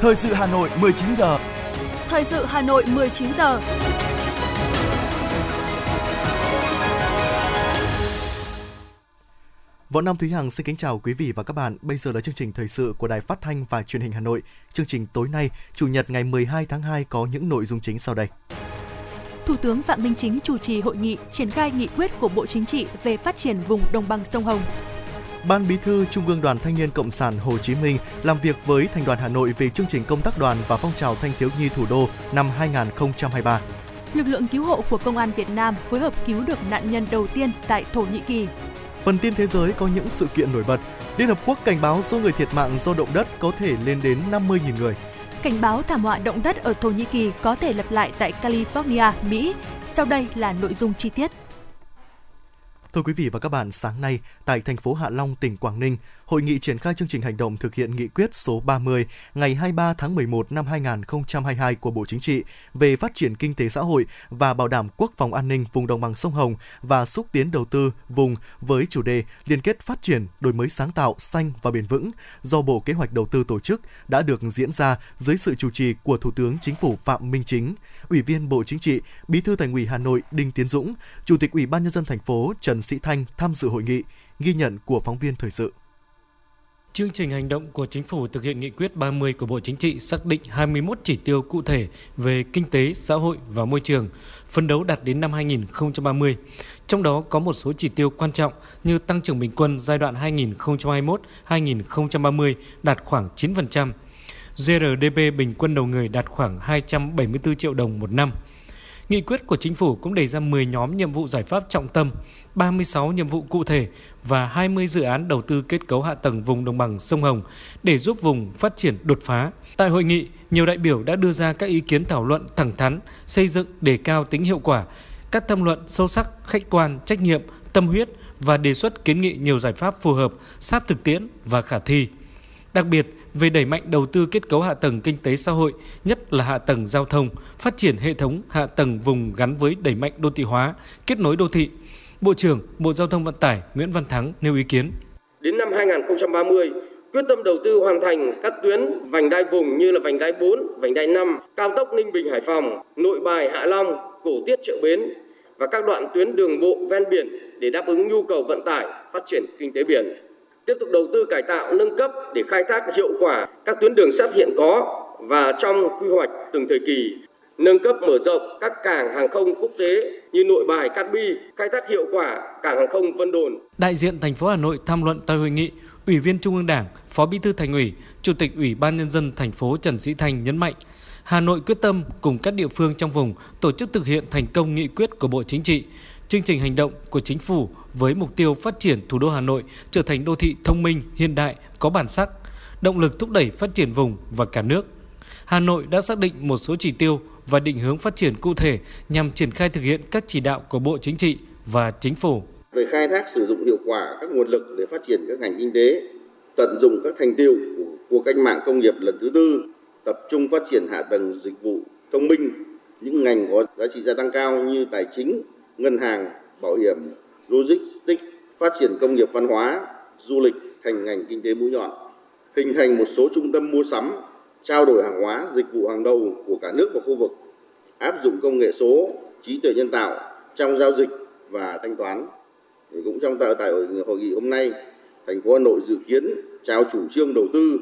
Thời sự Hà Nội 19 giờ. Thời sự Hà Nội 19 giờ. Võ Nam Thúy Hằng xin kính chào quý vị và các bạn. Bây giờ là chương trình thời sự của Đài Phát thanh và Truyền hình Hà Nội. Chương trình tối nay, Chủ nhật ngày 12 tháng 2 có những nội dung chính sau đây. Thủ tướng Phạm Minh Chính chủ trì hội nghị triển khai nghị quyết của Bộ Chính trị về phát triển vùng đồng bằng sông Hồng. Ban Bí thư Trung ương Đoàn Thanh niên Cộng sản Hồ Chí Minh làm việc với Thành đoàn Hà Nội về chương trình công tác đoàn và phong trào thanh thiếu nhi thủ đô năm 2023. Lực lượng cứu hộ của Công an Việt Nam phối hợp cứu được nạn nhân đầu tiên tại Thổ Nhĩ Kỳ. Phần tin thế giới có những sự kiện nổi bật. Liên Hợp Quốc cảnh báo số người thiệt mạng do động đất có thể lên đến 50.000 người. Cảnh báo thảm họa động đất ở Thổ Nhĩ Kỳ có thể lặp lại tại California, Mỹ. Sau đây là nội dung chi tiết. Thưa quý vị và các bạn, sáng nay tại thành phố Hạ Long, tỉnh Quảng Ninh, hội nghị triển khai chương trình hành động thực hiện nghị quyết số 30 ngày 23 tháng 11 năm 2022 của Bộ Chính trị về phát triển kinh tế xã hội và bảo đảm quốc phòng an ninh vùng đồng bằng sông Hồng và xúc tiến đầu tư vùng với chủ đề liên kết phát triển, đổi mới sáng tạo, xanh và bền vững do Bộ Kế hoạch Đầu tư tổ chức đã được diễn ra dưới sự chủ trì của Thủ tướng Chính phủ Phạm Minh Chính, Ủy viên Bộ Chính trị, Bí thư Thành ủy Hà Nội Đinh Tiến Dũng, Chủ tịch Ủy ban nhân dân thành phố Trần Sĩ Thanh tham dự hội nghị, ghi nhận của phóng viên thời sự. Chương trình hành động của Chính phủ thực hiện nghị quyết 30 của Bộ Chính trị xác định 21 chỉ tiêu cụ thể về kinh tế, xã hội và môi trường, phấn đấu đạt đến năm 2030. Trong đó có một số chỉ tiêu quan trọng như tăng trưởng bình quân giai đoạn 2021-2030 đạt khoảng 9%, GRDP bình quân đầu người đạt khoảng 274 triệu đồng một năm. Nghị quyết của chính phủ cũng đề ra 10 nhóm nhiệm vụ giải pháp trọng tâm, 36 nhiệm vụ cụ thể và 20 dự án đầu tư kết cấu hạ tầng vùng đồng bằng sông Hồng để giúp vùng phát triển đột phá. Tại hội nghị, nhiều đại biểu đã đưa ra các ý kiến thảo luận thẳng thắn, xây dựng đề cao tính hiệu quả, các tham luận sâu sắc, khách quan, trách nhiệm, tâm huyết và đề xuất kiến nghị nhiều giải pháp phù hợp, sát thực tiễn và khả thi. Đặc biệt, về đẩy mạnh đầu tư kết cấu hạ tầng kinh tế xã hội, nhất là hạ tầng giao thông, phát triển hệ thống hạ tầng vùng gắn với đẩy mạnh đô thị hóa, kết nối đô thị. Bộ trưởng Bộ Giao thông Vận tải Nguyễn Văn Thắng nêu ý kiến. Đến năm 2030, quyết tâm đầu tư hoàn thành các tuyến vành đai vùng như là vành đai 4, vành đai 5, cao tốc Ninh Bình Hải Phòng, Nội Bài Hạ Long, Cổ Tiết Chợ Bến và các đoạn tuyến đường bộ ven biển để đáp ứng nhu cầu vận tải, phát triển kinh tế biển tiếp tục đầu tư cải tạo nâng cấp để khai thác hiệu quả các tuyến đường sắt hiện có và trong quy hoạch từng thời kỳ nâng cấp mở rộng các cảng hàng không quốc tế như Nội Bài, Cát Bi, khai thác hiệu quả cảng hàng không Vân Đồn. Đại diện thành phố Hà Nội tham luận tại hội nghị, Ủy viên Trung ương Đảng, Phó Bí thư Thành ủy, Chủ tịch Ủy ban nhân dân thành phố Trần Sĩ Thành nhấn mạnh, Hà Nội quyết tâm cùng các địa phương trong vùng tổ chức thực hiện thành công nghị quyết của Bộ Chính trị, chương trình hành động của chính phủ với mục tiêu phát triển thủ đô Hà Nội trở thành đô thị thông minh, hiện đại, có bản sắc, động lực thúc đẩy phát triển vùng và cả nước. Hà Nội đã xác định một số chỉ tiêu và định hướng phát triển cụ thể nhằm triển khai thực hiện các chỉ đạo của Bộ Chính trị và Chính phủ. Về khai thác sử dụng hiệu quả các nguồn lực để phát triển các ngành kinh tế, tận dụng các thành tiệu của cuộc cách mạng công nghiệp lần thứ tư, tập trung phát triển hạ tầng dịch vụ thông minh, những ngành có giá trị gia tăng cao như tài chính, ngân hàng, bảo hiểm, logistics, phát triển công nghiệp văn hóa, du lịch thành ngành kinh tế mũi nhọn, hình thành một số trung tâm mua sắm, trao đổi hàng hóa, dịch vụ hàng đầu của cả nước và khu vực, áp dụng công nghệ số, trí tuệ nhân tạo trong giao dịch và thanh toán. Thì cũng trong tại, tại hội nghị hôm nay, thành phố Hà Nội dự kiến trao chủ trương đầu tư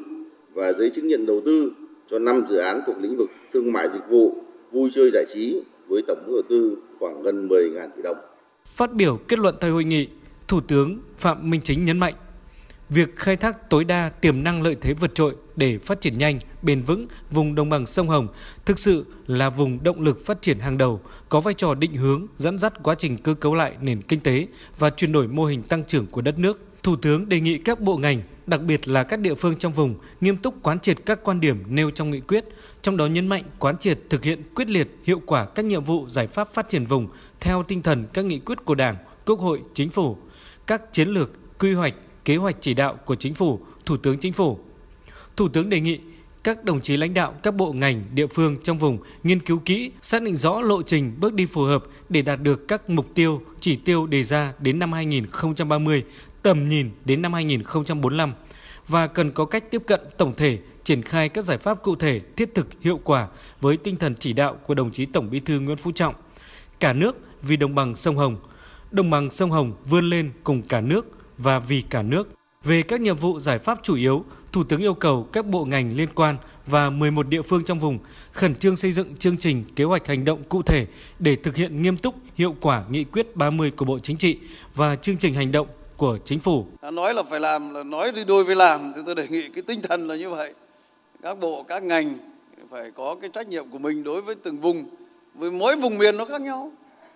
và giấy chứng nhận đầu tư cho 5 dự án thuộc lĩnh vực thương mại dịch vụ, vui chơi giải trí với tổng mức đầu tư khoảng gần 10.000 tỷ đồng. Phát biểu kết luận tại hội nghị, Thủ tướng Phạm Minh Chính nhấn mạnh, việc khai thác tối đa tiềm năng lợi thế vượt trội để phát triển nhanh, bền vững vùng đồng bằng sông Hồng thực sự là vùng động lực phát triển hàng đầu, có vai trò định hướng, dẫn dắt quá trình cơ cấu lại nền kinh tế và chuyển đổi mô hình tăng trưởng của đất nước. Thủ tướng đề nghị các bộ ngành, đặc biệt là các địa phương trong vùng nghiêm túc quán triệt các quan điểm nêu trong nghị quyết, trong đó nhấn mạnh quán triệt thực hiện quyết liệt hiệu quả các nhiệm vụ giải pháp phát triển vùng theo tinh thần các nghị quyết của Đảng, Quốc hội, Chính phủ, các chiến lược, quy hoạch, kế hoạch chỉ đạo của Chính phủ, Thủ tướng Chính phủ. Thủ tướng đề nghị các đồng chí lãnh đạo các bộ ngành, địa phương trong vùng nghiên cứu kỹ, xác định rõ lộ trình bước đi phù hợp để đạt được các mục tiêu, chỉ tiêu đề ra đến năm 2030, tầm nhìn đến năm 2045 và cần có cách tiếp cận tổng thể, triển khai các giải pháp cụ thể, thiết thực, hiệu quả với tinh thần chỉ đạo của đồng chí Tổng Bí thư Nguyễn Phú Trọng. Cả nước vì đồng bằng sông Hồng, đồng bằng sông Hồng vươn lên cùng cả nước và vì cả nước. Về các nhiệm vụ giải pháp chủ yếu, Thủ tướng yêu cầu các bộ ngành liên quan và 11 địa phương trong vùng khẩn trương xây dựng chương trình kế hoạch hành động cụ thể để thực hiện nghiêm túc, hiệu quả nghị quyết 30 của Bộ Chính trị và chương trình hành động của chính phủ. Nói là phải làm là nói đi đôi với làm thì tôi đề nghị cái tinh thần là như vậy. Các bộ, các ngành phải có cái trách nhiệm của mình đối với từng vùng. Với mỗi vùng miền nó khác nhau.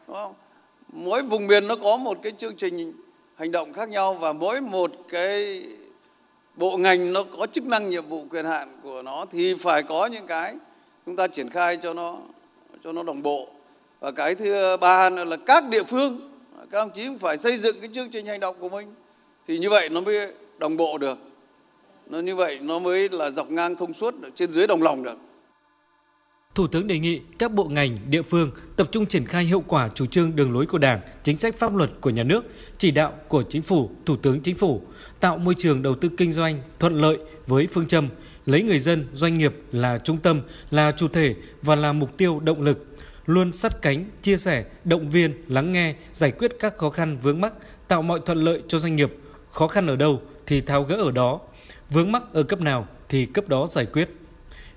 Đúng không? Mỗi vùng miền nó có một cái chương trình hành động khác nhau và mỗi một cái bộ ngành nó có chức năng nhiệm vụ quyền hạn của nó thì phải có những cái chúng ta triển khai cho nó cho nó đồng bộ. Và cái thứ ba nữa là các địa phương, các đồng chí cũng phải xây dựng cái chương trình hành động của mình. Thì như vậy nó mới đồng bộ được. Nó như vậy nó mới là dọc ngang thông suốt trên dưới đồng lòng được. Thủ tướng đề nghị các bộ ngành, địa phương tập trung triển khai hiệu quả chủ trương đường lối của Đảng, chính sách pháp luật của nhà nước, chỉ đạo của chính phủ, Thủ tướng Chính phủ, tạo môi trường đầu tư kinh doanh thuận lợi với phương châm lấy người dân, doanh nghiệp là trung tâm, là chủ thể và là mục tiêu động lực, luôn sắt cánh, chia sẻ, động viên, lắng nghe, giải quyết các khó khăn vướng mắc, tạo mọi thuận lợi cho doanh nghiệp. Khó khăn ở đâu thì tháo gỡ ở đó, vướng mắc ở cấp nào thì cấp đó giải quyết.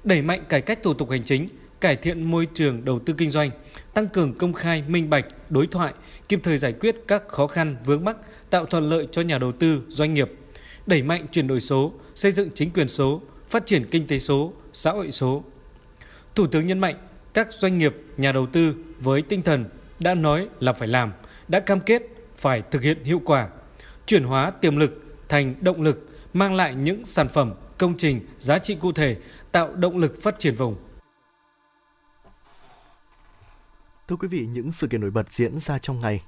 Đẩy mạnh cải cách thủ tục hành chính, cải thiện môi trường đầu tư kinh doanh, tăng cường công khai, minh bạch, đối thoại, kịp thời giải quyết các khó khăn vướng mắc, tạo thuận lợi cho nhà đầu tư, doanh nghiệp, đẩy mạnh chuyển đổi số, xây dựng chính quyền số, phát triển kinh tế số, xã hội số. Thủ tướng nhấn mạnh các doanh nghiệp, nhà đầu tư với tinh thần đã nói là phải làm, đã cam kết phải thực hiện hiệu quả, chuyển hóa tiềm lực thành động lực, mang lại những sản phẩm, công trình, giá trị cụ thể, tạo động lực phát triển vùng. Thưa quý vị, những sự kiện nổi bật diễn ra trong ngày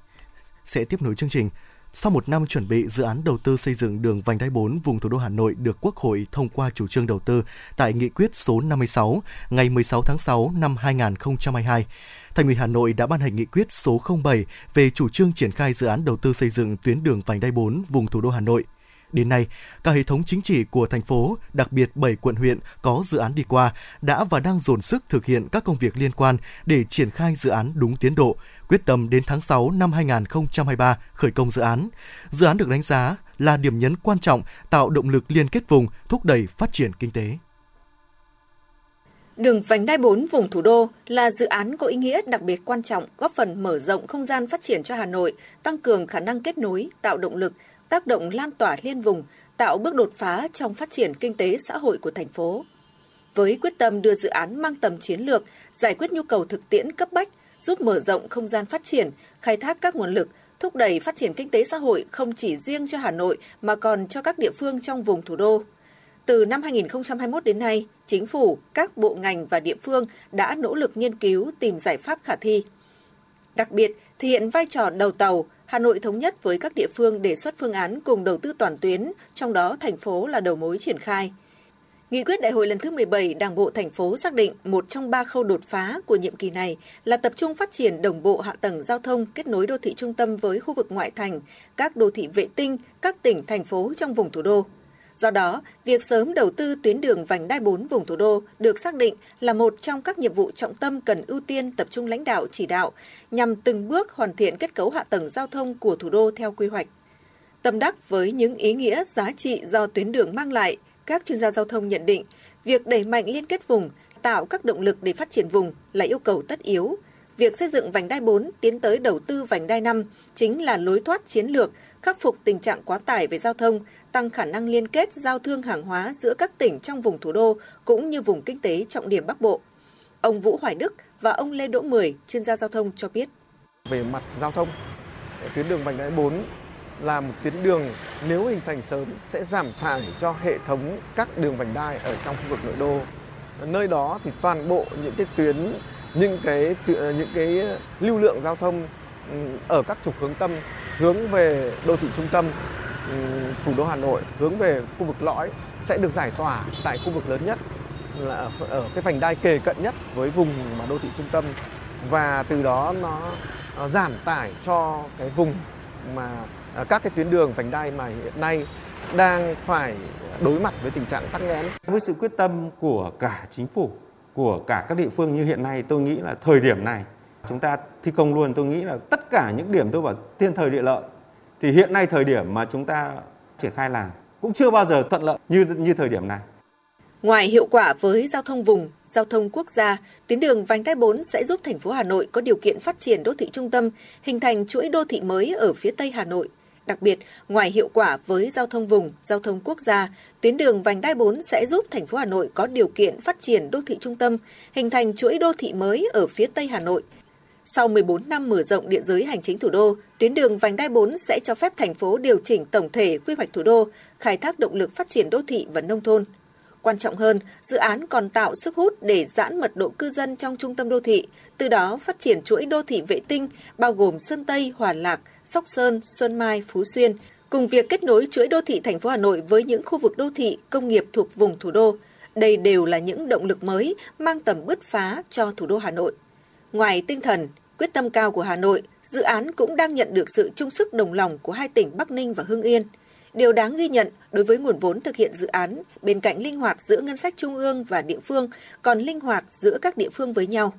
sẽ tiếp nối chương trình. Sau một năm chuẩn bị, dự án đầu tư xây dựng đường vành đai 4 vùng thủ đô Hà Nội được Quốc hội thông qua chủ trương đầu tư tại nghị quyết số 56 ngày 16 tháng 6 năm 2022. Thành ủy Hà Nội đã ban hành nghị quyết số 07 về chủ trương triển khai dự án đầu tư xây dựng tuyến đường vành đai 4 vùng thủ đô Hà Nội – Đến nay, cả hệ thống chính trị của thành phố, đặc biệt 7 quận huyện có dự án đi qua, đã và đang dồn sức thực hiện các công việc liên quan để triển khai dự án đúng tiến độ, quyết tâm đến tháng 6 năm 2023 khởi công dự án. Dự án được đánh giá là điểm nhấn quan trọng tạo động lực liên kết vùng, thúc đẩy phát triển kinh tế. Đường vành đai 4 vùng thủ đô là dự án có ý nghĩa đặc biệt quan trọng góp phần mở rộng không gian phát triển cho Hà Nội, tăng cường khả năng kết nối, tạo động lực, tác động lan tỏa liên vùng, tạo bước đột phá trong phát triển kinh tế xã hội của thành phố. Với quyết tâm đưa dự án mang tầm chiến lược, giải quyết nhu cầu thực tiễn cấp bách, giúp mở rộng không gian phát triển, khai thác các nguồn lực, thúc đẩy phát triển kinh tế xã hội không chỉ riêng cho Hà Nội mà còn cho các địa phương trong vùng thủ đô. Từ năm 2021 đến nay, chính phủ, các bộ ngành và địa phương đã nỗ lực nghiên cứu tìm giải pháp khả thi. Đặc biệt, thể hiện vai trò đầu tàu, Hà Nội thống nhất với các địa phương đề xuất phương án cùng đầu tư toàn tuyến, trong đó thành phố là đầu mối triển khai. Nghị quyết đại hội lần thứ 17 Đảng bộ thành phố xác định một trong ba khâu đột phá của nhiệm kỳ này là tập trung phát triển đồng bộ hạ tầng giao thông kết nối đô thị trung tâm với khu vực ngoại thành, các đô thị vệ tinh, các tỉnh, thành phố trong vùng thủ đô. Do đó, việc sớm đầu tư tuyến đường vành đai 4 vùng thủ đô được xác định là một trong các nhiệm vụ trọng tâm cần ưu tiên tập trung lãnh đạo chỉ đạo nhằm từng bước hoàn thiện kết cấu hạ tầng giao thông của thủ đô theo quy hoạch. Tâm đắc với những ý nghĩa giá trị do tuyến đường mang lại, các chuyên gia giao thông nhận định việc đẩy mạnh liên kết vùng, tạo các động lực để phát triển vùng là yêu cầu tất yếu. Việc xây dựng vành đai 4 tiến tới đầu tư vành đai 5 chính là lối thoát chiến lược khắc phục tình trạng quá tải về giao thông, tăng khả năng liên kết giao thương hàng hóa giữa các tỉnh trong vùng thủ đô cũng như vùng kinh tế trọng điểm Bắc Bộ. Ông Vũ Hoài Đức và ông Lê Đỗ Mười, chuyên gia giao thông cho biết. Về mặt giao thông, tuyến đường vành đai 4 là một tuyến đường nếu hình thành sớm sẽ giảm thải cho hệ thống các đường vành đai ở trong khu vực nội đô. Nơi đó thì toàn bộ những cái tuyến những cái những cái lưu lượng giao thông ừ, ở các trục hướng tâm hướng về đô thị trung tâm ừ, thủ đô Hà Nội hướng về khu vực lõi sẽ được giải tỏa tại khu vực lớn nhất là ở cái vành đai kề cận nhất với vùng mà đô thị trung tâm và từ đó nó, giảm tải cho cái vùng mà à, các cái tuyến đường vành đai mà hiện nay đang phải đối mặt với tình trạng tắc nghẽn. Với sự quyết tâm của cả chính phủ, của cả các địa phương như hiện nay, tôi nghĩ là thời điểm này chúng ta thi công luôn. Tôi nghĩ là tất cả những điểm tôi bảo thiên thời địa lợi thì hiện nay thời điểm mà chúng ta triển khai làm cũng chưa bao giờ thuận lợi như như thời điểm này. Ngoài hiệu quả với giao thông vùng, giao thông quốc gia, tuyến đường vành đai 4 sẽ giúp thành phố Hà Nội có điều kiện phát triển đô thị trung tâm, hình thành chuỗi đô thị mới ở phía Tây Hà Nội. Đặc biệt, ngoài hiệu quả với giao thông vùng, giao thông quốc gia, tuyến đường vành đai 4 sẽ giúp thành phố Hà Nội có điều kiện phát triển đô thị trung tâm, hình thành chuỗi đô thị mới ở phía Tây Hà Nội. Sau 14 năm mở rộng địa giới hành chính thủ đô, tuyến đường vành đai 4 sẽ cho phép thành phố điều chỉnh tổng thể quy hoạch thủ đô, khai thác động lực phát triển đô thị và nông thôn. Quan trọng hơn, dự án còn tạo sức hút để giãn mật độ cư dân trong trung tâm đô thị, từ đó phát triển chuỗi đô thị vệ tinh bao gồm Sơn Tây, Hòa Lạc, Sóc Sơn, Xuân Mai, Phú Xuyên, cùng việc kết nối chuỗi đô thị thành phố Hà Nội với những khu vực đô thị, công nghiệp thuộc vùng thủ đô. Đây đều là những động lực mới mang tầm bứt phá cho thủ đô Hà Nội. Ngoài tinh thần, quyết tâm cao của Hà Nội, dự án cũng đang nhận được sự chung sức đồng lòng của hai tỉnh Bắc Ninh và Hưng Yên – Điều đáng ghi nhận đối với nguồn vốn thực hiện dự án, bên cạnh linh hoạt giữa ngân sách trung ương và địa phương, còn linh hoạt giữa các địa phương với nhau.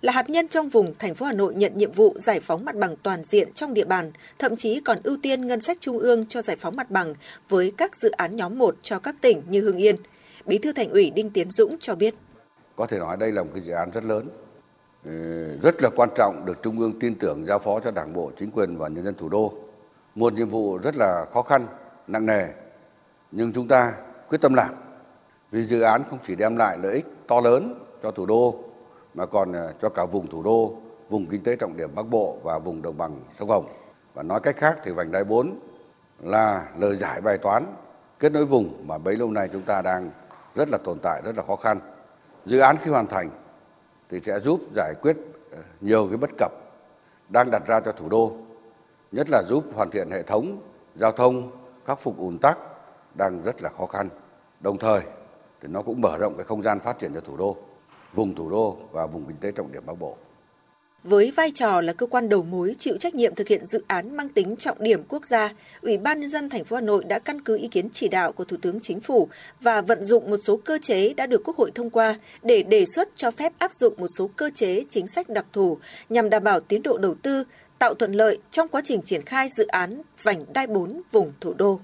Là hạt nhân trong vùng, thành phố Hà Nội nhận nhiệm vụ giải phóng mặt bằng toàn diện trong địa bàn, thậm chí còn ưu tiên ngân sách trung ương cho giải phóng mặt bằng với các dự án nhóm 1 cho các tỉnh như Hưng Yên. Bí thư Thành ủy Đinh Tiến Dũng cho biết. Có thể nói đây là một cái dự án rất lớn, ừ, rất là quan trọng được Trung ương tin tưởng giao phó cho Đảng bộ, chính quyền và nhân dân thủ đô. Một nhiệm vụ rất là khó khăn nặng nề nhưng chúng ta quyết tâm làm vì dự án không chỉ đem lại lợi ích to lớn cho thủ đô mà còn à, cho cả vùng thủ đô, vùng kinh tế trọng điểm Bắc Bộ và vùng đồng bằng sông Hồng. Và nói cách khác thì vành đai 4 là lời giải bài toán kết nối vùng mà bấy lâu nay chúng ta đang rất là tồn tại, rất là khó khăn. Dự án khi hoàn thành thì sẽ giúp giải quyết à, nhiều cái bất cập đang đặt ra cho thủ đô, nhất là giúp hoàn thiện hệ thống giao thông khắc phục ùn tắc đang rất là khó khăn. Đồng thời thì nó cũng mở rộng cái không gian phát triển cho thủ đô, vùng thủ đô và vùng kinh tế trọng điểm Bắc Bộ. Với vai trò là cơ quan đầu mối chịu trách nhiệm thực hiện dự án mang tính trọng điểm quốc gia, Ủy ban nhân dân thành phố Hà Nội đã căn cứ ý kiến chỉ đạo của Thủ tướng Chính phủ và vận dụng một số cơ chế đã được Quốc hội thông qua để đề xuất cho phép áp dụng một số cơ chế chính sách đặc thù nhằm đảm bảo tiến độ đầu tư, tạo thuận lợi trong quá trình triển khai dự án vành đai 4 vùng thủ đô.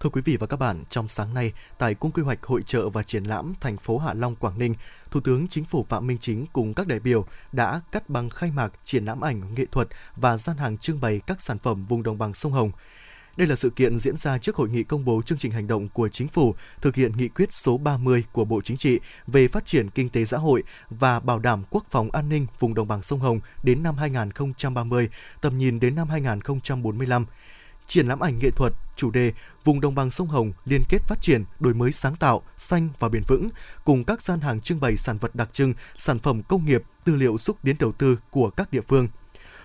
Thưa quý vị và các bạn, trong sáng nay, tại Cung quy hoạch hội trợ và triển lãm thành phố Hạ Long, Quảng Ninh, Thủ tướng Chính phủ Phạm Minh Chính cùng các đại biểu đã cắt băng khai mạc triển lãm ảnh nghệ thuật và gian hàng trưng bày các sản phẩm vùng đồng bằng sông Hồng. Đây là sự kiện diễn ra trước hội nghị công bố chương trình hành động của chính phủ thực hiện nghị quyết số 30 của Bộ Chính trị về phát triển kinh tế xã hội và bảo đảm quốc phòng an ninh vùng đồng bằng sông Hồng đến năm 2030, tầm nhìn đến năm 2045 triển lãm ảnh nghệ thuật chủ đề Vùng đồng bằng sông Hồng liên kết phát triển, đổi mới sáng tạo, xanh và bền vững cùng các gian hàng trưng bày sản vật đặc trưng, sản phẩm công nghiệp, tư liệu xúc tiến đầu tư của các địa phương.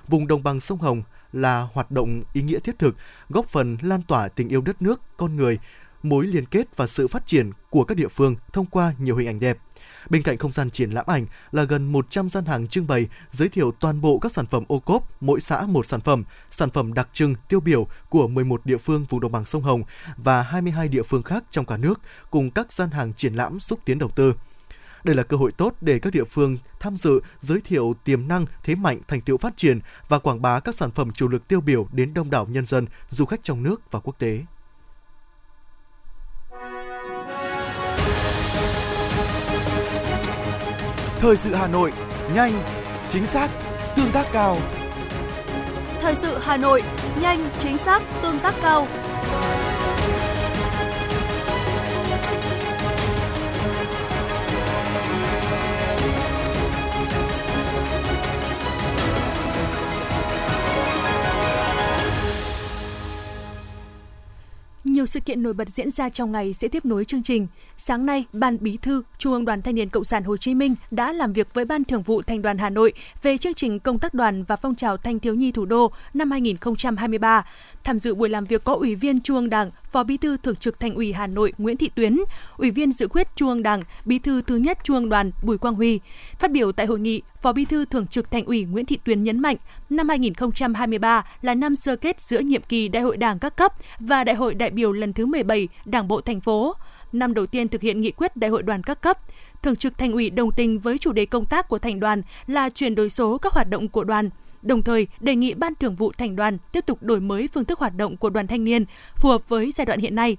Vùng đồng bằng sông Hồng là hoạt động ý nghĩa thiết thực, góp phần lan tỏa tình yêu đất nước, con người, mối liên kết và sự phát triển của các địa phương thông qua nhiều hình ảnh đẹp. Bên cạnh không gian triển lãm ảnh là gần 100 gian hàng trưng bày giới thiệu toàn bộ các sản phẩm ô cốp, mỗi xã một sản phẩm, sản phẩm đặc trưng tiêu biểu của 11 địa phương vùng đồng bằng sông Hồng và 22 địa phương khác trong cả nước cùng các gian hàng triển lãm xúc tiến đầu tư. Đây là cơ hội tốt để các địa phương tham dự giới thiệu tiềm năng, thế mạnh, thành tựu phát triển và quảng bá các sản phẩm chủ lực tiêu biểu đến đông đảo nhân dân, du khách trong nước và quốc tế. Thời sự Hà Nội, nhanh, chính xác, tương tác cao. Thời sự Hà Nội, nhanh, chính xác, tương tác cao. Nhiều sự kiện nổi bật diễn ra trong ngày sẽ tiếp nối chương trình. Sáng nay, Ban Bí thư Trung ương Đoàn Thanh niên Cộng sản Hồ Chí Minh đã làm việc với Ban Thường vụ Thành đoàn Hà Nội về chương trình công tác đoàn và phong trào thanh thiếu nhi thủ đô năm 2023. Tham dự buổi làm việc có Ủy viên Trung ương Đảng, Phó Bí thư Thường trực Thành ủy Hà Nội Nguyễn Thị Tuyến, Ủy viên Dự khuyết Trung ương Đảng, Bí thư thứ nhất Trung ương Đoàn Bùi Quang Huy. Phát biểu tại hội nghị, Phó Bí thư Thường trực Thành ủy Nguyễn Thị Tuyến nhấn mạnh, năm 2023 là năm sơ kết giữa nhiệm kỳ Đại hội Đảng các cấp và Đại hội đại biểu lần thứ 17 Đảng bộ thành phố. Năm đầu tiên thực hiện nghị quyết Đại hội đoàn các cấp, Thường trực Thành ủy đồng tình với chủ đề công tác của thành đoàn là chuyển đổi số các hoạt động của đoàn, đồng thời đề nghị Ban Thường vụ Thành đoàn tiếp tục đổi mới phương thức hoạt động của đoàn thanh niên phù hợp với giai đoạn hiện nay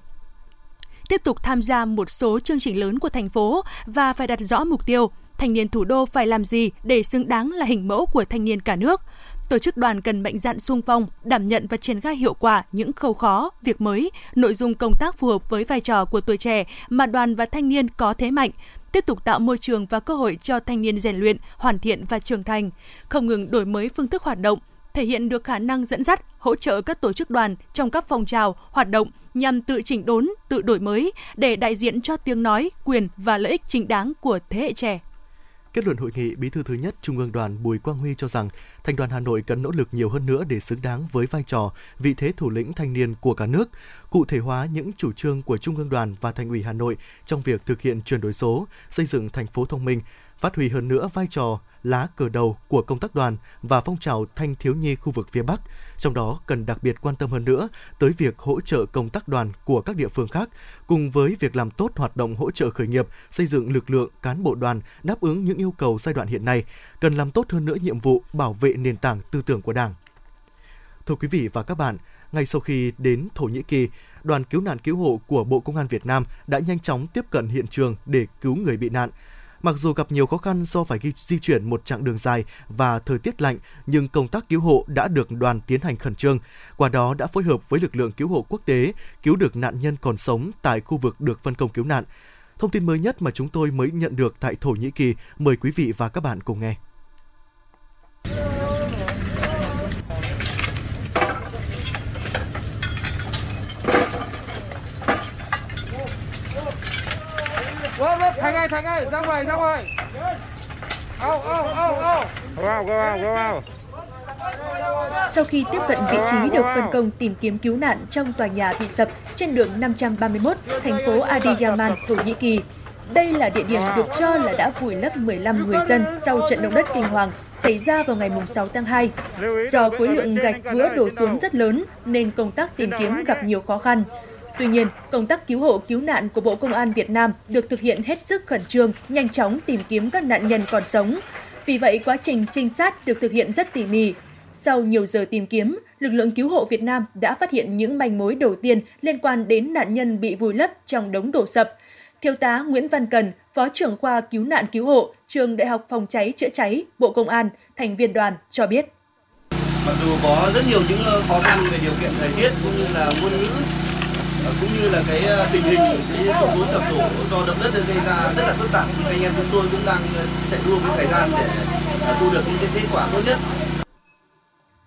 tiếp tục tham gia một số chương trình lớn của thành phố và phải đặt rõ mục tiêu, thanh niên thủ đô phải làm gì để xứng đáng là hình mẫu của thanh niên cả nước. Tổ chức đoàn cần mạnh dạn sung phong, đảm nhận và triển khai hiệu quả những khâu khó, việc mới, nội dung công tác phù hợp với vai trò của tuổi trẻ mà đoàn và thanh niên có thế mạnh, tiếp tục tạo môi trường và cơ hội cho thanh niên rèn luyện, hoàn thiện và trưởng thành, không ngừng đổi mới phương thức hoạt động, thể hiện được khả năng dẫn dắt, hỗ trợ các tổ chức đoàn trong các phong trào, hoạt động nhằm tự chỉnh đốn, tự đổi mới để đại diện cho tiếng nói, quyền và lợi ích chính đáng của thế hệ trẻ. Kết luận hội nghị, Bí thư thứ nhất Trung ương Đoàn Bùi Quang Huy cho rằng Thành đoàn Hà Nội cần nỗ lực nhiều hơn nữa để xứng đáng với vai trò, vị thế thủ lĩnh thanh niên của cả nước, cụ thể hóa những chủ trương của Trung ương Đoàn và Thành ủy Hà Nội trong việc thực hiện chuyển đổi số, xây dựng thành phố thông minh, phát huy hơn nữa vai trò lá cờ đầu của công tác đoàn và phong trào thanh thiếu nhi khu vực phía Bắc, trong đó cần đặc biệt quan tâm hơn nữa tới việc hỗ trợ công tác đoàn của các địa phương khác, cùng với việc làm tốt hoạt động hỗ trợ khởi nghiệp, xây dựng lực lượng cán bộ đoàn đáp ứng những yêu cầu giai đoạn hiện nay, cần làm tốt hơn nữa nhiệm vụ bảo vệ nền tảng tư tưởng của Đảng. Thưa quý vị và các bạn, ngay sau khi đến Thổ Nhĩ Kỳ, đoàn cứu nạn cứu hộ của Bộ Công an Việt Nam đã nhanh chóng tiếp cận hiện trường để cứu người bị nạn. Mặc dù gặp nhiều khó khăn do phải di chuyển một chặng đường dài và thời tiết lạnh, nhưng công tác cứu hộ đã được đoàn tiến hành khẩn trương. Qua đó đã phối hợp với lực lượng cứu hộ quốc tế cứu được nạn nhân còn sống tại khu vực được phân công cứu nạn. Thông tin mới nhất mà chúng tôi mới nhận được tại Thổ Nhĩ Kỳ, mời quý vị và các bạn cùng nghe. Thành ơi, Thành ơi, ra ngoài, ra ngoài. Ao, ao, ao, ao. Go out, go out, go out. Sau khi tiếp cận vị trí được phân công tìm kiếm cứu nạn trong tòa nhà bị sập trên đường 531, thành phố Adiyaman, Thổ Nhĩ Kỳ, đây là địa điểm được cho là đã vùi lấp 15 người dân sau trận động đất kinh hoàng xảy ra vào ngày 6 tháng 2. Do khối lượng gạch vữa đổ xuống rất lớn nên công tác tìm kiếm gặp nhiều khó khăn. Tuy nhiên, công tác cứu hộ cứu nạn của Bộ Công an Việt Nam được thực hiện hết sức khẩn trương, nhanh chóng tìm kiếm các nạn nhân còn sống. Vì vậy, quá trình trinh sát được thực hiện rất tỉ mỉ. Sau nhiều giờ tìm kiếm, lực lượng cứu hộ Việt Nam đã phát hiện những manh mối đầu tiên liên quan đến nạn nhân bị vùi lấp trong đống đổ sập. Thiếu tá Nguyễn Văn Cần, Phó trưởng khoa cứu nạn cứu hộ, Trường Đại học Phòng cháy chữa cháy, Bộ Công an, thành viên đoàn cho biết. Mặc dù có rất nhiều những khó khăn về điều kiện thời tiết cũng như là ngôn ngữ Ờ, cũng như là cái ờ, tình hình cái sự cố sập đổ do động đất gây ra rất là phức tạp thì anh em chúng tôi cũng đang ờ, chạy đua với thời gian để thu được những cái kết quả tốt nhất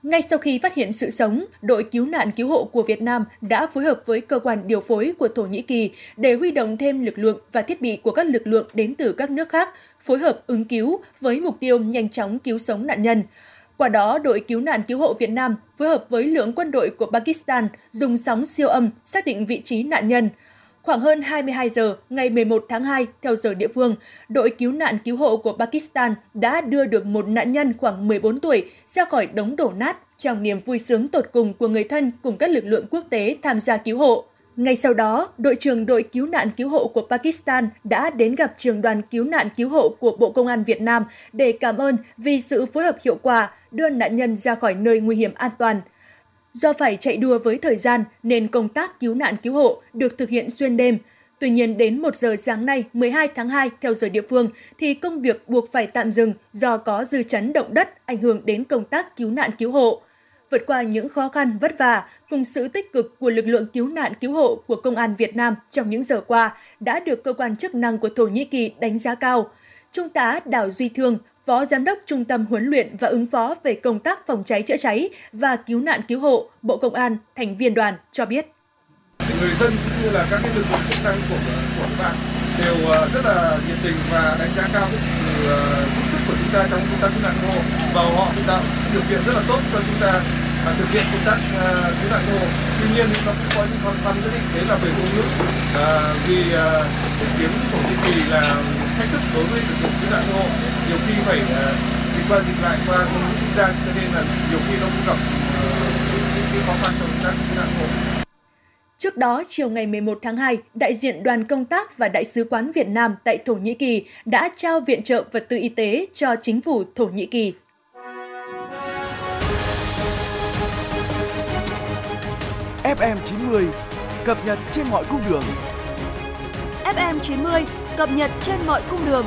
ngay sau khi phát hiện sự sống, đội cứu nạn cứu hộ của Việt Nam đã phối hợp với cơ quan điều phối của Thổ Nhĩ Kỳ để huy động thêm lực lượng và thiết bị của các lực lượng đến từ các nước khác, phối hợp ứng cứu với mục tiêu nhanh chóng cứu sống nạn nhân. Qua đó, đội cứu nạn cứu hộ Việt Nam phối hợp với lượng quân đội của Pakistan dùng sóng siêu âm xác định vị trí nạn nhân. Khoảng hơn 22 giờ ngày 11 tháng 2 theo giờ địa phương, đội cứu nạn cứu hộ của Pakistan đã đưa được một nạn nhân khoảng 14 tuổi ra khỏi đống đổ nát trong niềm vui sướng tột cùng của người thân cùng các lực lượng quốc tế tham gia cứu hộ. Ngay sau đó, đội trưởng đội cứu nạn cứu hộ của Pakistan đã đến gặp trường đoàn cứu nạn cứu hộ của Bộ Công an Việt Nam để cảm ơn vì sự phối hợp hiệu quả đưa nạn nhân ra khỏi nơi nguy hiểm an toàn. Do phải chạy đua với thời gian nên công tác cứu nạn cứu hộ được thực hiện xuyên đêm. Tuy nhiên đến 1 giờ sáng nay 12 tháng 2 theo giờ địa phương thì công việc buộc phải tạm dừng do có dư chấn động đất ảnh hưởng đến công tác cứu nạn cứu hộ vượt qua những khó khăn vất vả cùng sự tích cực của lực lượng cứu nạn cứu hộ của Công an Việt Nam trong những giờ qua đã được cơ quan chức năng của Thổ Nhĩ Kỳ đánh giá cao. Trung tá Đào Duy Thương, Phó Giám đốc Trung tâm Huấn luyện và ứng phó về công tác phòng cháy chữa cháy và cứu nạn cứu hộ Bộ Công an, thành viên đoàn cho biết. Người dân cũng như là các lực lượng chức năng của của các bạn đều ờ, rất là nhiệt tình và đánh giá cao cái sự giúp sức của chúng ta trong công tác cứu nạn cứu hộ và họ cũng tạo điều kiện rất là tốt cho chúng ta à, thực hiện công tác à, cứu nạn cứu hộ tuy nhiên nó cũng có những khó khăn nhất định đấy là về ngôn ngữ à, vì à, tiếng thổ nhĩ kỳ là thách thức đối với lực lượng cứu nạn cứu hộ nhiều khi phải à, dịch qua dịch lại qua ngôn ngữ trung gian cho nên là nhiều khi nó cũng gặp những khó khăn trong công tác cứu nạn cứu hộ Trước đó, chiều ngày 11 tháng 2, đại diện đoàn công tác và Đại sứ quán Việt Nam tại Thổ Nhĩ Kỳ đã trao viện trợ vật tư y tế cho chính phủ Thổ Nhĩ Kỳ. FM90 cập nhật trên mọi cung đường. FM 90 cập nhật trên mọi cung đường.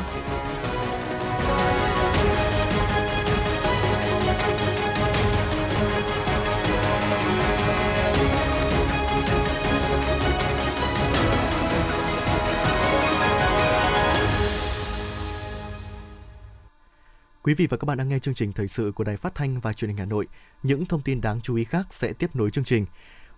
Quý vị và các bạn đang nghe chương trình thời sự của Đài Phát thanh và Truyền hình Hà Nội. Những thông tin đáng chú ý khác sẽ tiếp nối chương trình.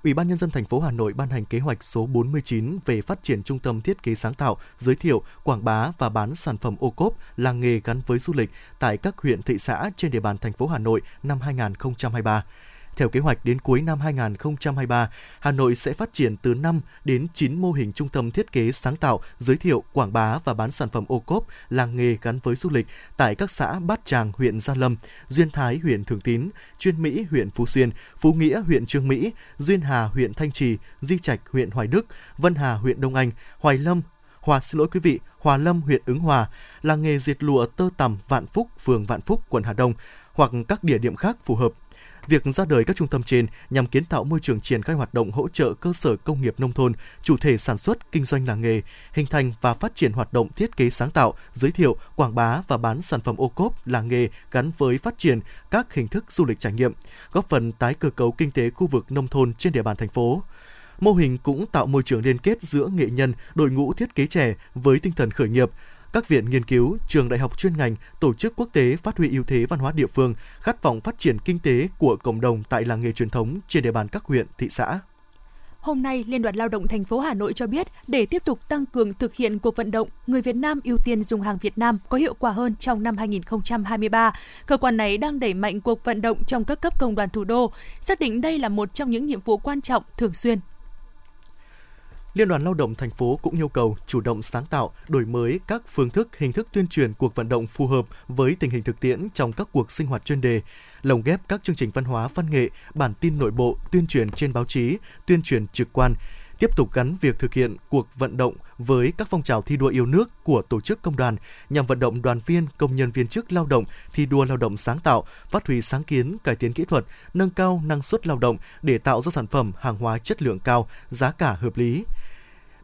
Ủy ban nhân dân thành phố Hà Nội ban hành kế hoạch số 49 về phát triển trung tâm thiết kế sáng tạo, giới thiệu, quảng bá và bán sản phẩm ô cốp làng nghề gắn với du lịch tại các huyện thị xã trên địa bàn thành phố Hà Nội năm 2023. Theo kế hoạch đến cuối năm 2023, Hà Nội sẽ phát triển từ 5 đến 9 mô hình trung tâm thiết kế sáng tạo, giới thiệu, quảng bá và bán sản phẩm ô cốp, làng nghề gắn với du lịch tại các xã Bát Tràng, huyện Gia Lâm, Duyên Thái, huyện Thường Tín, Chuyên Mỹ, huyện Phú Xuyên, Phú Nghĩa, huyện Trương Mỹ, Duyên Hà, huyện Thanh Trì, Di Trạch, huyện Hoài Đức, Vân Hà, huyện Đông Anh, Hoài Lâm, Hòa xin lỗi quý vị, Hòa Lâm, huyện Ứng Hòa, làng nghề diệt lụa tơ tằm Vạn Phúc, phường Vạn Phúc, quận Hà Đông hoặc các địa điểm khác phù hợp. Việc ra đời các trung tâm trên nhằm kiến tạo môi trường triển khai hoạt động hỗ trợ cơ sở công nghiệp nông thôn, chủ thể sản xuất, kinh doanh làng nghề, hình thành và phát triển hoạt động thiết kế sáng tạo, giới thiệu, quảng bá và bán sản phẩm ô cốp làng nghề gắn với phát triển các hình thức du lịch trải nghiệm, góp phần tái cơ cấu kinh tế khu vực nông thôn trên địa bàn thành phố. Mô hình cũng tạo môi trường liên kết giữa nghệ nhân, đội ngũ thiết kế trẻ với tinh thần khởi nghiệp, các viện nghiên cứu, trường đại học chuyên ngành, tổ chức quốc tế phát huy ưu thế văn hóa địa phương, khát vọng phát triển kinh tế của cộng đồng tại làng nghề truyền thống trên địa bàn các huyện, thị xã. Hôm nay, Liên đoàn Lao động thành phố Hà Nội cho biết, để tiếp tục tăng cường thực hiện cuộc vận động người Việt Nam ưu tiên dùng hàng Việt Nam có hiệu quả hơn trong năm 2023, cơ quan này đang đẩy mạnh cuộc vận động trong các cấp công đoàn thủ đô, xác định đây là một trong những nhiệm vụ quan trọng thường xuyên Liên đoàn Lao động thành phố cũng yêu cầu chủ động sáng tạo, đổi mới các phương thức, hình thức tuyên truyền cuộc vận động phù hợp với tình hình thực tiễn trong các cuộc sinh hoạt chuyên đề, lồng ghép các chương trình văn hóa, văn nghệ, bản tin nội bộ, tuyên truyền trên báo chí, tuyên truyền trực quan, tiếp tục gắn việc thực hiện cuộc vận động với các phong trào thi đua yêu nước của tổ chức công đoàn nhằm vận động đoàn viên, công nhân viên chức lao động thi đua lao động sáng tạo, phát huy sáng kiến, cải tiến kỹ thuật, nâng cao năng suất lao động để tạo ra sản phẩm hàng hóa chất lượng cao, giá cả hợp lý.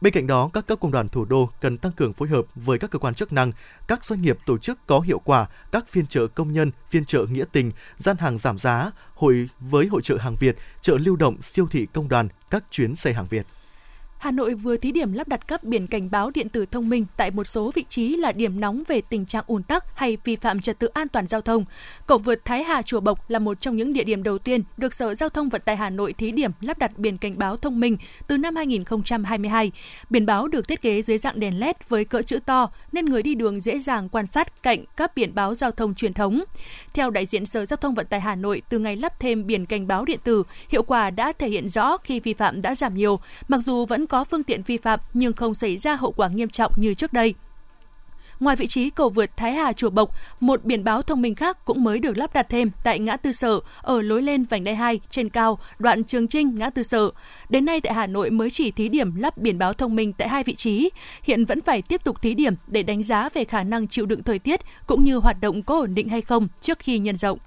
Bên cạnh đó, các cấp công đoàn thủ đô cần tăng cường phối hợp với các cơ quan chức năng, các doanh nghiệp tổ chức có hiệu quả các phiên chợ công nhân, phiên chợ nghĩa tình, gian hàng giảm giá, hội với hội trợ hàng Việt, chợ lưu động, siêu thị công đoàn, các chuyến xe hàng Việt. Hà Nội vừa thí điểm lắp đặt cấp biển cảnh báo điện tử thông minh tại một số vị trí là điểm nóng về tình trạng ùn tắc hay vi phạm trật tự an toàn giao thông. Cầu vượt Thái Hà Chùa Bộc là một trong những địa điểm đầu tiên được Sở Giao thông Vận tải Hà Nội thí điểm lắp đặt biển cảnh báo thông minh từ năm 2022. Biển báo được thiết kế dưới dạng đèn LED với cỡ chữ to nên người đi đường dễ dàng quan sát cạnh các biển báo giao thông truyền thống. Theo đại diện Sở Giao thông Vận tải Hà Nội, từ ngày lắp thêm biển cảnh báo điện tử, hiệu quả đã thể hiện rõ khi vi phạm đã giảm nhiều, mặc dù vẫn có phương tiện vi phạm nhưng không xảy ra hậu quả nghiêm trọng như trước đây. Ngoài vị trí cầu vượt Thái Hà Chùa Bộc, một biển báo thông minh khác cũng mới được lắp đặt thêm tại ngã tư sở ở lối lên vành đai 2 trên cao, đoạn Trường Trinh ngã tư sở. Đến nay tại Hà Nội mới chỉ thí điểm lắp biển báo thông minh tại hai vị trí, hiện vẫn phải tiếp tục thí điểm để đánh giá về khả năng chịu đựng thời tiết cũng như hoạt động có ổn định hay không trước khi nhân rộng.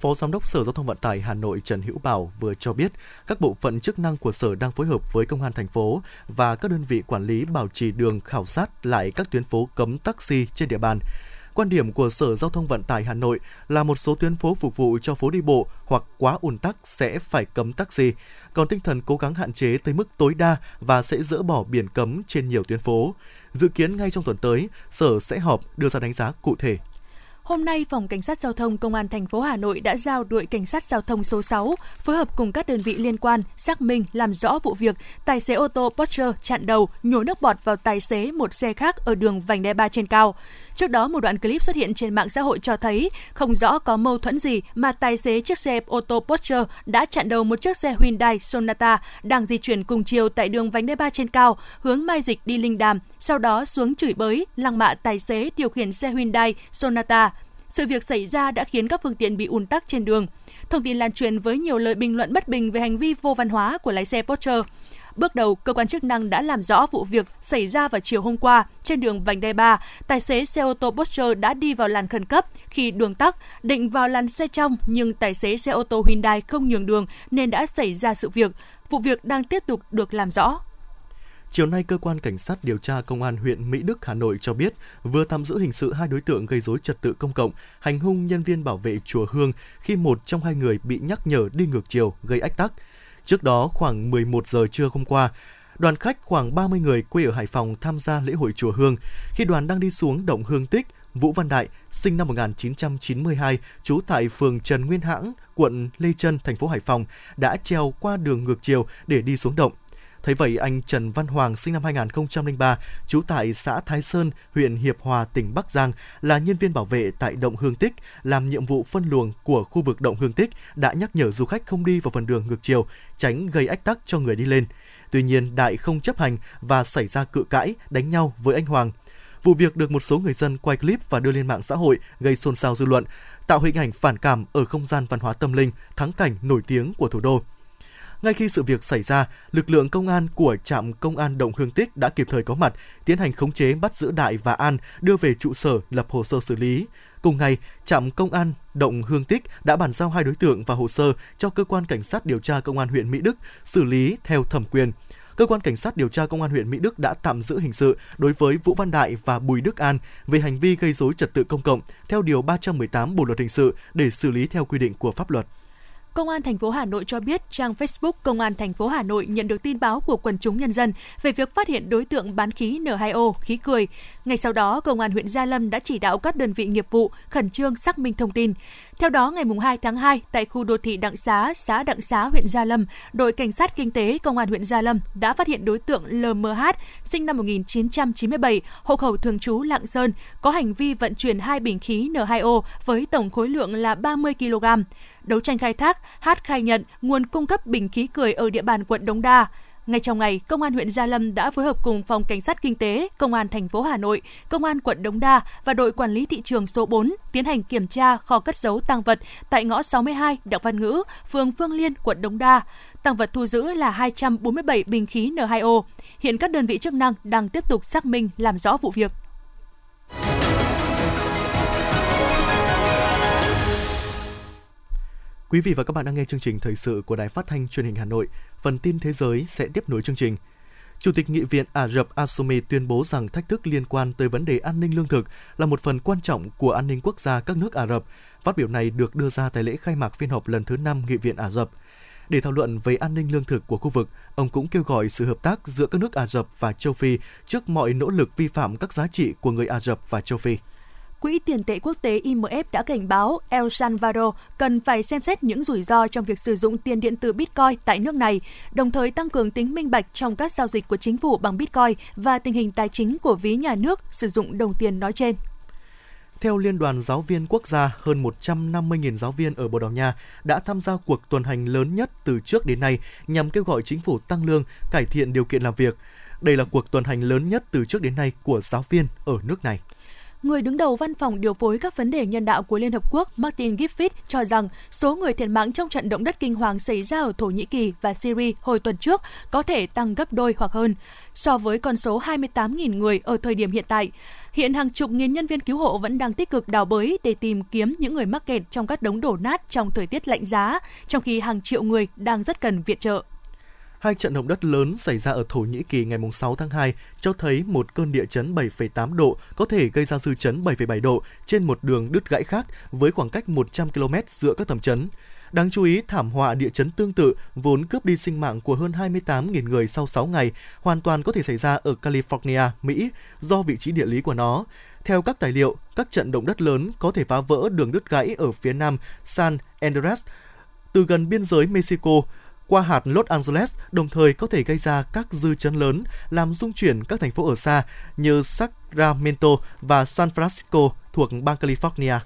Phó Giám đốc Sở Giao thông Vận tải Hà Nội Trần Hữu Bảo vừa cho biết các bộ phận chức năng của Sở đang phối hợp với Công an thành phố và các đơn vị quản lý bảo trì đường khảo sát lại các tuyến phố cấm taxi trên địa bàn. Quan điểm của Sở Giao thông Vận tải Hà Nội là một số tuyến phố phục vụ cho phố đi bộ hoặc quá ùn tắc sẽ phải cấm taxi, còn tinh thần cố gắng hạn chế tới mức tối đa và sẽ dỡ bỏ biển cấm trên nhiều tuyến phố. Dự kiến ngay trong tuần tới, Sở sẽ họp đưa ra đánh giá cụ thể Hôm nay, Phòng Cảnh sát Giao thông Công an thành phố Hà Nội đã giao đội Cảnh sát Giao thông số 6 phối hợp cùng các đơn vị liên quan xác minh làm rõ vụ việc tài xế ô tô Porsche chặn đầu nhổ nước bọt vào tài xế một xe khác ở đường vành đai 3 trên cao. Trước đó, một đoạn clip xuất hiện trên mạng xã hội cho thấy không rõ có mâu thuẫn gì mà tài xế chiếc xe ô tô Porsche đã chặn đầu một chiếc xe Hyundai Sonata đang di chuyển cùng chiều tại đường vành đai 3 trên cao, hướng Mai Dịch đi Linh Đàm, sau đó xuống chửi bới, lăng mạ tài xế điều khiển xe Hyundai Sonata. Sự việc xảy ra đã khiến các phương tiện bị ùn tắc trên đường. Thông tin lan truyền với nhiều lời bình luận bất bình về hành vi vô văn hóa của lái xe Porsche. Bước đầu, cơ quan chức năng đã làm rõ vụ việc xảy ra vào chiều hôm qua trên đường vành đai 3. Tài xế xe ô tô Porsche đã đi vào làn khẩn cấp khi đường tắc, định vào làn xe trong nhưng tài xế xe ô tô Hyundai không nhường đường nên đã xảy ra sự việc. Vụ việc đang tiếp tục được làm rõ. Chiều nay, cơ quan cảnh sát điều tra công an huyện Mỹ Đức, Hà Nội cho biết vừa tạm giữ hình sự hai đối tượng gây rối trật tự công cộng, hành hung nhân viên bảo vệ chùa Hương khi một trong hai người bị nhắc nhở đi ngược chiều gây ách tắc. Trước đó, khoảng 11 giờ trưa hôm qua, đoàn khách khoảng 30 người quê ở Hải Phòng tham gia lễ hội chùa Hương. Khi đoàn đang đi xuống động Hương Tích, Vũ Văn Đại, sinh năm 1992, trú tại phường Trần Nguyên Hãng, quận Lê Trân, thành phố Hải Phòng, đã treo qua đường ngược chiều để đi xuống động. Thấy vậy, anh Trần Văn Hoàng sinh năm 2003, trú tại xã Thái Sơn, huyện Hiệp Hòa, tỉnh Bắc Giang, là nhân viên bảo vệ tại động Hương Tích, làm nhiệm vụ phân luồng của khu vực động Hương Tích, đã nhắc nhở du khách không đi vào phần đường ngược chiều, tránh gây ách tắc cho người đi lên. Tuy nhiên, Đại không chấp hành và xảy ra cự cãi, đánh nhau với anh Hoàng. Vụ việc được một số người dân quay clip và đưa lên mạng xã hội gây xôn xao dư luận, tạo hình ảnh phản cảm ở không gian văn hóa tâm linh, thắng cảnh nổi tiếng của thủ đô. Ngay khi sự việc xảy ra, lực lượng công an của trạm công an Động Hương Tích đã kịp thời có mặt, tiến hành khống chế bắt giữ Đại và An, đưa về trụ sở lập hồ sơ xử lý. Cùng ngày, trạm công an Động Hương Tích đã bàn giao hai đối tượng và hồ sơ cho cơ quan cảnh sát điều tra công an huyện Mỹ Đức xử lý theo thẩm quyền. Cơ quan cảnh sát điều tra công an huyện Mỹ Đức đã tạm giữ hình sự đối với Vũ Văn Đại và Bùi Đức An về hành vi gây dối trật tự công cộng theo điều 318 Bộ luật hình sự để xử lý theo quy định của pháp luật. Công an thành phố Hà Nội cho biết trang Facebook Công an thành phố Hà Nội nhận được tin báo của quần chúng nhân dân về việc phát hiện đối tượng bán khí N2O, khí cười. Ngay sau đó, Công an huyện Gia Lâm đã chỉ đạo các đơn vị nghiệp vụ khẩn trương xác minh thông tin. Theo đó, ngày 2 tháng 2, tại khu đô thị Đặng Xá, xã Đặng Xá, huyện Gia Lâm, đội cảnh sát kinh tế Công an huyện Gia Lâm đã phát hiện đối tượng LMH, sinh năm 1997, hộ khẩu thường trú Lạng Sơn, có hành vi vận chuyển hai bình khí N2O với tổng khối lượng là 30 kg. Đấu tranh khai thác, Hát khai nhận nguồn cung cấp bình khí cười ở địa bàn quận Đống Đa. Ngay trong ngày, Công an huyện Gia Lâm đã phối hợp cùng Phòng Cảnh sát Kinh tế, Công an thành phố Hà Nội, Công an quận Đống Đa và đội quản lý thị trường số 4 tiến hành kiểm tra kho cất giấu tăng vật tại ngõ 62 Đặng Văn Ngữ, phường Phương Liên, quận Đống Đa. Tăng vật thu giữ là 247 bình khí N2O. Hiện các đơn vị chức năng đang tiếp tục xác minh làm rõ vụ việc. Quý vị và các bạn đang nghe chương trình thời sự của Đài Phát thanh Truyền hình Hà Nội. Phần tin thế giới sẽ tiếp nối chương trình. Chủ tịch Nghị viện Ả Rập Assoumi tuyên bố rằng thách thức liên quan tới vấn đề an ninh lương thực là một phần quan trọng của an ninh quốc gia các nước Ả Rập. Phát biểu này được đưa ra tại lễ khai mạc phiên họp lần thứ 5 Nghị viện Ả Rập. Để thảo luận về an ninh lương thực của khu vực, ông cũng kêu gọi sự hợp tác giữa các nước Ả Rập và châu Phi trước mọi nỗ lực vi phạm các giá trị của người Ả Rập và châu Phi. Quỹ tiền tệ quốc tế IMF đã cảnh báo El Salvador cần phải xem xét những rủi ro trong việc sử dụng tiền điện tử Bitcoin tại nước này, đồng thời tăng cường tính minh bạch trong các giao dịch của chính phủ bằng Bitcoin và tình hình tài chính của ví nhà nước sử dụng đồng tiền nói trên. Theo Liên đoàn Giáo viên Quốc gia, hơn 150.000 giáo viên ở Bồ Đào Nha đã tham gia cuộc tuần hành lớn nhất từ trước đến nay nhằm kêu gọi chính phủ tăng lương, cải thiện điều kiện làm việc. Đây là cuộc tuần hành lớn nhất từ trước đến nay của giáo viên ở nước này. Người đứng đầu văn phòng điều phối các vấn đề nhân đạo của Liên Hợp Quốc Martin Griffith cho rằng số người thiệt mạng trong trận động đất kinh hoàng xảy ra ở Thổ Nhĩ Kỳ và Syria hồi tuần trước có thể tăng gấp đôi hoặc hơn so với con số 28.000 người ở thời điểm hiện tại. Hiện hàng chục nghìn nhân viên cứu hộ vẫn đang tích cực đào bới để tìm kiếm những người mắc kẹt trong các đống đổ nát trong thời tiết lạnh giá, trong khi hàng triệu người đang rất cần viện trợ. Hai trận động đất lớn xảy ra ở Thổ Nhĩ Kỳ ngày 6 tháng 2 cho thấy một cơn địa chấn 7,8 độ có thể gây ra dư chấn 7,7 độ trên một đường đứt gãy khác với khoảng cách 100 km giữa các tầm chấn. Đáng chú ý, thảm họa địa chấn tương tự vốn cướp đi sinh mạng của hơn 28.000 người sau 6 ngày hoàn toàn có thể xảy ra ở California, Mỹ do vị trí địa lý của nó. Theo các tài liệu, các trận động đất lớn có thể phá vỡ đường đứt gãy ở phía nam San Andreas từ gần biên giới Mexico qua hạt Los Angeles, đồng thời có thể gây ra các dư chấn lớn, làm rung chuyển các thành phố ở xa như Sacramento và San Francisco thuộc bang California.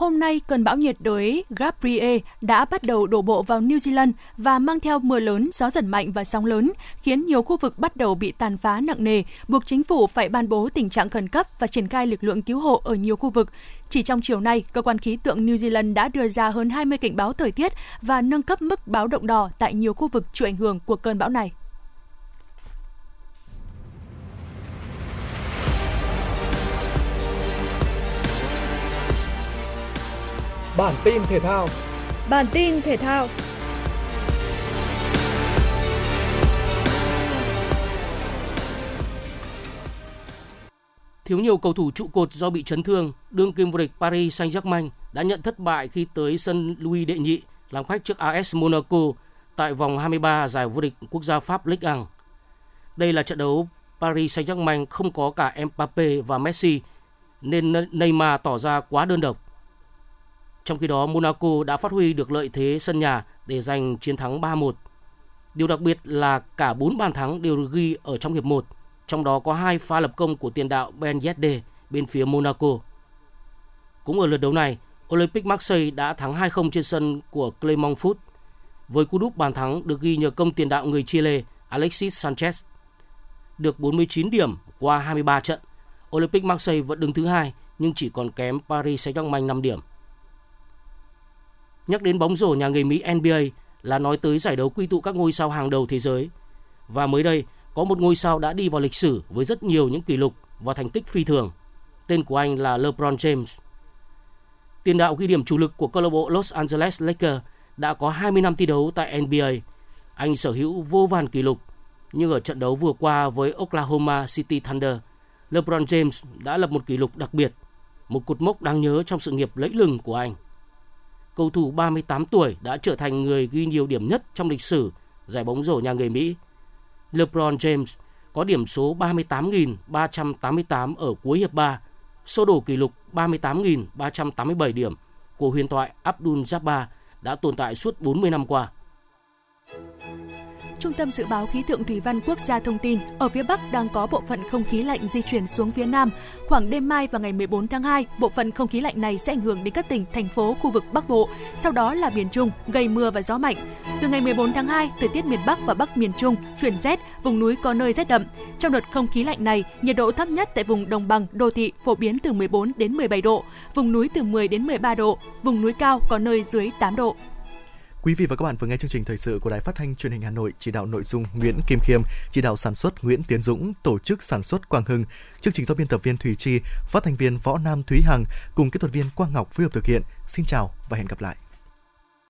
Hôm nay, cơn bão nhiệt đới Gabrielle đã bắt đầu đổ bộ vào New Zealand và mang theo mưa lớn, gió giật mạnh và sóng lớn, khiến nhiều khu vực bắt đầu bị tàn phá nặng nề, buộc chính phủ phải ban bố tình trạng khẩn cấp và triển khai lực lượng cứu hộ ở nhiều khu vực. Chỉ trong chiều nay, cơ quan khí tượng New Zealand đã đưa ra hơn 20 cảnh báo thời tiết và nâng cấp mức báo động đỏ tại nhiều khu vực chịu ảnh hưởng của cơn bão này. Bản tin thể thao. Bản tin thể thao. Thiếu nhiều cầu thủ trụ cột do bị chấn thương, đương kim vô địch Paris Saint-Germain đã nhận thất bại khi tới sân Louis đệ nhị làm khách trước AS Monaco tại vòng 23 giải vô địch quốc gia Pháp Ligue 1. Đây là trận đấu Paris Saint-Germain không có cả Mbappe và Messi nên Neymar tỏ ra quá đơn độc. Trong khi đó, Monaco đã phát huy được lợi thế sân nhà để giành chiến thắng 3-1. Điều đặc biệt là cả 4 bàn thắng đều được ghi ở trong hiệp 1, trong đó có hai pha lập công của tiền đạo Ben yedde bên phía Monaco. Cũng ở lượt đấu này, Olympic Marseille đã thắng 2-0 trên sân của Clermont Foot. Với cú đúp bàn thắng được ghi nhờ công tiền đạo người Chile Alexis Sanchez. Được 49 điểm qua 23 trận, Olympic Marseille vẫn đứng thứ hai nhưng chỉ còn kém Paris Saint-Germain 5 điểm. Nhắc đến bóng rổ nhà nghề Mỹ NBA là nói tới giải đấu quy tụ các ngôi sao hàng đầu thế giới. Và mới đây, có một ngôi sao đã đi vào lịch sử với rất nhiều những kỷ lục và thành tích phi thường. Tên của anh là LeBron James. Tiền đạo ghi điểm chủ lực của câu lạc bộ Los Angeles Lakers đã có 20 năm thi đấu tại NBA. Anh sở hữu vô vàn kỷ lục, nhưng ở trận đấu vừa qua với Oklahoma City Thunder, LeBron James đã lập một kỷ lục đặc biệt, một cột mốc đáng nhớ trong sự nghiệp lẫy lừng của anh cầu thủ 38 tuổi đã trở thành người ghi nhiều điểm nhất trong lịch sử giải bóng rổ nhà người Mỹ. LeBron James có điểm số 38.388 ở cuối hiệp 3, sơ đổ kỷ lục 38.387 điểm của huyền thoại Abdul Jabbar đã tồn tại suốt 40 năm qua. Trung tâm Dự báo Khí tượng Thủy văn Quốc gia thông tin, ở phía Bắc đang có bộ phận không khí lạnh di chuyển xuống phía Nam. Khoảng đêm mai và ngày 14 tháng 2, bộ phận không khí lạnh này sẽ ảnh hưởng đến các tỉnh, thành phố, khu vực Bắc Bộ, sau đó là miền Trung, gây mưa và gió mạnh. Từ ngày 14 tháng 2, thời tiết miền Bắc và Bắc miền Trung chuyển rét, vùng núi có nơi rét đậm. Trong đợt không khí lạnh này, nhiệt độ thấp nhất tại vùng đồng bằng, đô thị phổ biến từ 14 đến 17 độ, vùng núi từ 10 đến 13 độ, vùng núi cao có nơi dưới 8 độ. Quý vị và các bạn vừa nghe chương trình thời sự của Đài Phát thanh Truyền hình Hà Nội, chỉ đạo nội dung Nguyễn Kim Khiêm, chỉ đạo sản xuất Nguyễn Tiến Dũng, tổ chức sản xuất Quang Hưng, chương trình do biên tập viên Thủy Chi, phát thanh viên Võ Nam Thúy Hằng cùng kỹ thuật viên Quang Ngọc phối hợp thực hiện. Xin chào và hẹn gặp lại.